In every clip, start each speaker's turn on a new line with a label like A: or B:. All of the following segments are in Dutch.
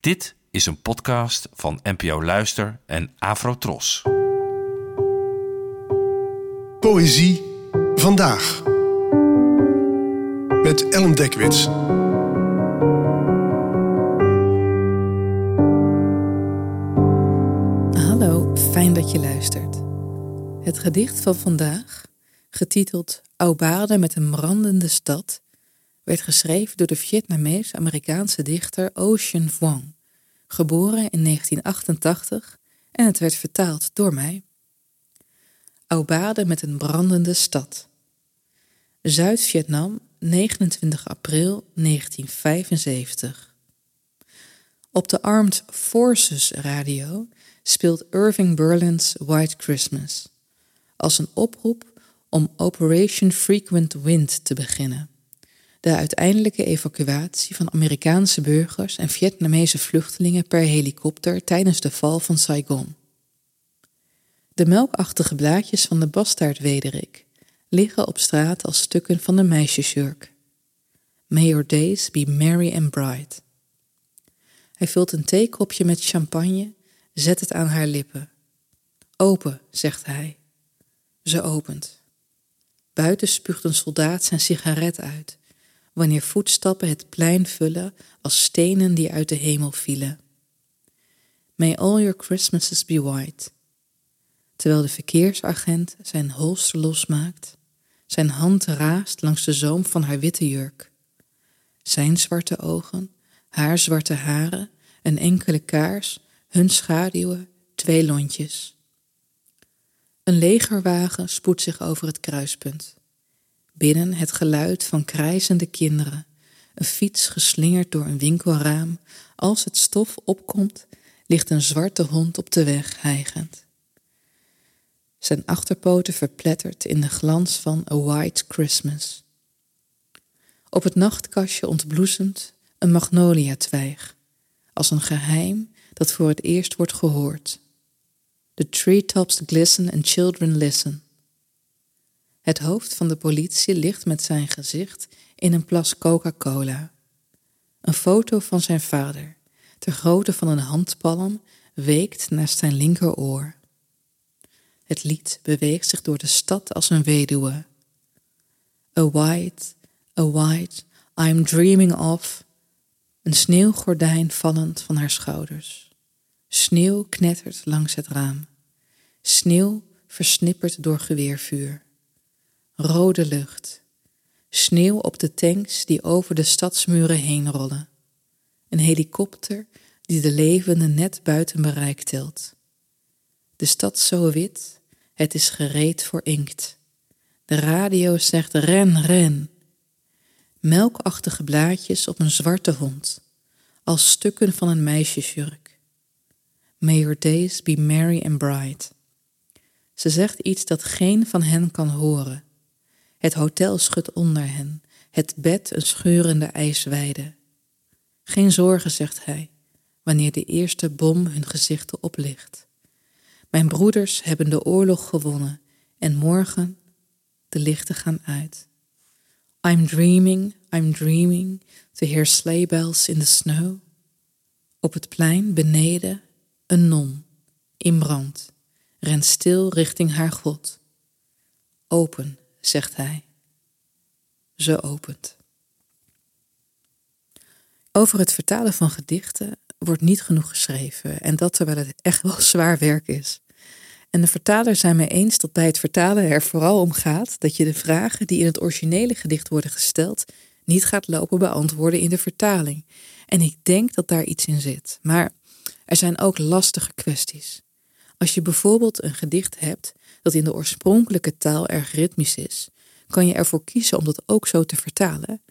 A: Dit is een podcast van NPO Luister en Afrotros.
B: Poëzie vandaag. Met Ellen Dekwits.
C: Hallo, fijn dat je luistert. Het gedicht van vandaag, getiteld Aubade met een brandende stad, werd geschreven door de Vietnamees-Amerikaanse dichter Ocean Vuong, geboren in 1988 en het werd vertaald door mij. Aubade met een brandende stad. Zuid-Vietnam, 29 april 1975. Op de Armed Forces radio speelt Irving Berlin's White Christmas als een oproep om Operation Frequent Wind te beginnen. De uiteindelijke evacuatie van Amerikaanse burgers en Vietnamese vluchtelingen per helikopter tijdens de val van Saigon. De melkachtige blaadjes van de bastaardwederik liggen op straat als stukken van de meisjesjurk. May your days be merry and bright. Hij vult een theekopje met champagne, zet het aan haar lippen. Open, zegt hij. Ze opent. Buiten spuugt een soldaat zijn sigaret uit, wanneer voetstappen het plein vullen als stenen die uit de hemel vielen. May all your Christmases be white. Terwijl de verkeersagent zijn holster losmaakt, zijn hand raast langs de zoom van haar witte jurk. Zijn zwarte ogen, haar zwarte haren, een enkele kaars, hun schaduwen, twee lontjes. Een legerwagen spoedt zich over het kruispunt. Binnen het geluid van krijzende kinderen, een fiets geslingerd door een winkelraam. Als het stof opkomt, ligt een zwarte hond op de weg hijgend. Zijn achterpoten verpletterd in de glans van A White Christmas. Op het nachtkastje ontbloesemt een magnolia-twijg, als een geheim dat voor het eerst wordt gehoord. The treetops glisten and children listen. Het hoofd van de politie ligt met zijn gezicht in een plas Coca-Cola. Een foto van zijn vader, ter grootte van een handpalm, weekt naast zijn linkeroor. Het lied beweegt zich door de stad als een weduwe. A white, a white, I'm dreaming of. Een sneeuwgordijn vallend van haar schouders. Sneeuw knettert langs het raam. Sneeuw versnipperd door geweervuur. Rode lucht. Sneeuw op de tanks die over de stadsmuren heen rollen. Een helikopter die de levenden net buiten bereik tilt. De stad zo wit, het is gereed voor inkt. De radio zegt ren, ren. Melkachtige blaadjes op een zwarte hond, als stukken van een meisjesjurk. May your days be merry and bright. Ze zegt iets dat geen van hen kan horen. Het hotel schudt onder hen, het bed een scheurende ijsweide. Geen zorgen, zegt hij, wanneer de eerste bom hun gezichten oplicht. Mijn broeders hebben de oorlog gewonnen en morgen de lichten gaan uit. I'm dreaming, I'm dreaming to hear sleigh bells in the snow. Op het plein beneden een non in brand rent stil richting haar God. Open, zegt hij. Ze opent. Over het vertalen van gedichten wordt niet genoeg geschreven en dat terwijl het echt wel zwaar werk is. En de vertalers zijn mee eens dat bij het vertalen er vooral om gaat dat je de vragen die in het originele gedicht worden gesteld niet gaat lopen beantwoorden in de vertaling. En ik denk dat daar iets in zit. Maar er zijn ook lastige kwesties. Als je bijvoorbeeld een gedicht hebt dat in de oorspronkelijke taal erg ritmisch is, kan je ervoor kiezen om dat ook zo te vertalen,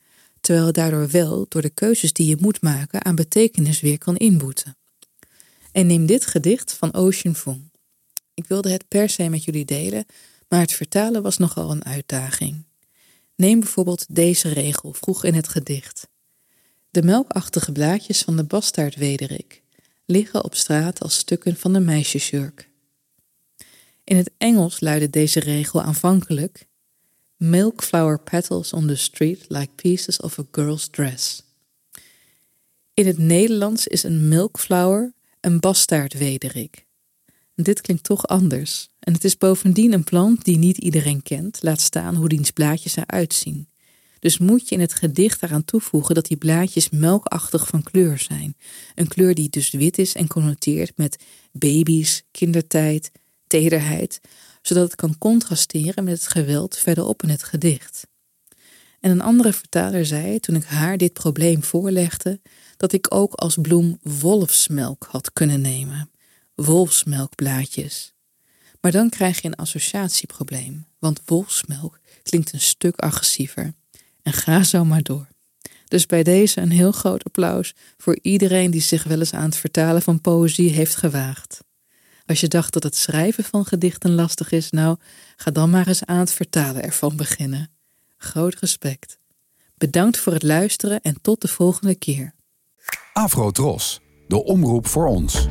C: terwijl het daardoor wel door de keuzes die je moet maken aan betekenis weer kan inboeten. En neem dit gedicht van Ocean Vuong. Ik wilde het per se met jullie delen, maar het vertalen was nogal een uitdaging. Neem bijvoorbeeld deze regel vroeg in het gedicht. De melkachtige blaadjes van de bastaardwederik liggen op straat als stukken van de meisjesjurk. In het Engels luidde deze regel aanvankelijk Milk flower petals on the street like pieces of a girl's dress. In het Nederlands is een milkflower een bastaardwederik. Dit klinkt toch anders. En het is bovendien een plant die niet iedereen kent, laat staan hoe diens blaadjes eruit zien. Dus moet je in het gedicht eraan toevoegen dat die blaadjes melkachtig van kleur zijn. Een kleur die dus wit is en connoteert met baby's, kindertijd, tederheid, zodat het kan contrasteren met het geweld verderop in het gedicht. En een andere vertaler zei, toen ik haar dit probleem voorlegde, dat ik ook als bloem wolfsmelk had kunnen nemen. Wolfsmelkblaadjes. Maar dan krijg je een associatieprobleem, want wolfsmelk klinkt een stuk agressiever. En ga zo maar door. Dus bij deze een heel groot applaus voor iedereen die zich wel eens aan het vertalen van poëzie heeft gewaagd. Als je dacht dat het schrijven van gedichten lastig is, nou, ga dan maar eens aan het vertalen ervan beginnen. Groot respect. Bedankt voor het luisteren en tot de volgende keer.
D: Afro Tros, de omroep voor ons.